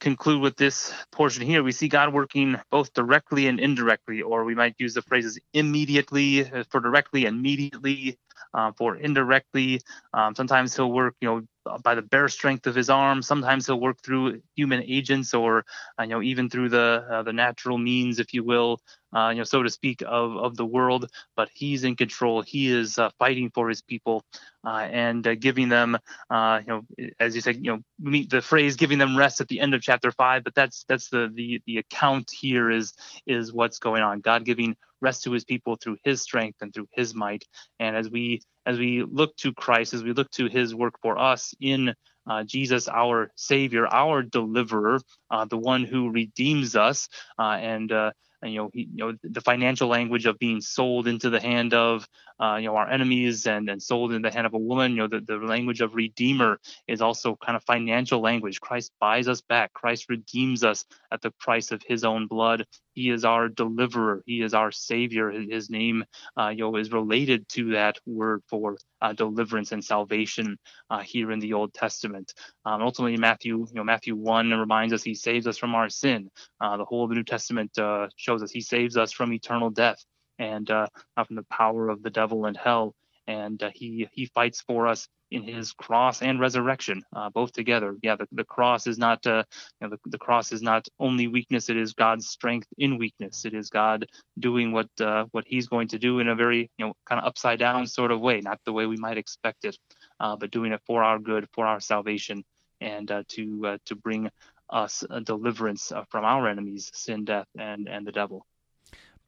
conclude with this portion here, we see God working both directly and indirectly, or we might use the phrases immediately uh, for directly and mediately uh, for indirectly. Um, sometimes he'll work, you know, by the bare strength of his arm. Sometimes he'll work through human agents, or uh, you know, even through the uh, the natural means, if you will, uh, you know, so to speak, of of the world. But he's in control. He is uh, fighting for his people uh, and giving them, you know, as you said, you know, meet the phrase "giving them rest" at the end of chapter five. But that's that's the the the account here is is what's going on. God giving rest to his people through his strength and through his might. And as we as we look to Christ, as we look to his work for us in uh, Jesus, our Savior, our deliverer, uh, the one who redeems us, uh, and uh, you know, he, you know, the financial language of being sold into the hand of, uh, you know, our enemies and and sold in the hand of a woman. You know, the, the language of redeemer is also kind of financial language. Christ buys us back. Christ redeems us at the price of His own blood. He is our deliverer. He is our savior. His name, uh, you know, is related to that word for uh, deliverance and salvation uh, here in the Old Testament. Um, ultimately, Matthew, you know, Matthew one reminds us He saves us from our sin. Uh, the whole of the New Testament uh, shows us He saves us from eternal death and uh, from the power of the devil and hell. And uh, he he fights for us in his cross and resurrection, uh, both together. Yeah, the, the cross is not uh, you know, the, the cross is not only weakness; it is God's strength in weakness. It is God doing what uh, what He's going to do in a very you know kind of upside down sort of way, not the way we might expect it, uh, but doing it for our good, for our salvation, and uh, to uh, to bring us deliverance from our enemies, sin, death, and and the devil.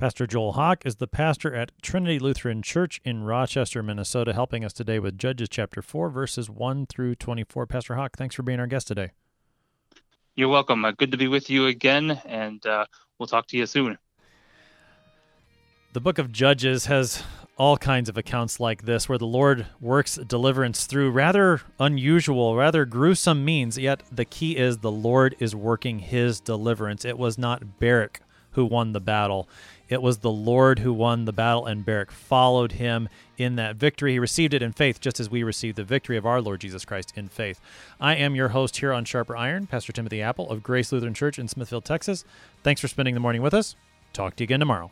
Pastor Joel Hawk is the pastor at Trinity Lutheran Church in Rochester, Minnesota, helping us today with Judges chapter 4, verses 1 through 24. Pastor Hawk, thanks for being our guest today. You're welcome. Uh, good to be with you again, and uh, we'll talk to you soon. The book of Judges has all kinds of accounts like this where the Lord works deliverance through rather unusual, rather gruesome means, yet the key is the Lord is working his deliverance. It was not Barak who won the battle. It was the Lord who won the battle, and Barak followed him in that victory. He received it in faith, just as we received the victory of our Lord Jesus Christ in faith. I am your host here on Sharper Iron, Pastor Timothy Apple of Grace Lutheran Church in Smithville, Texas. Thanks for spending the morning with us. Talk to you again tomorrow.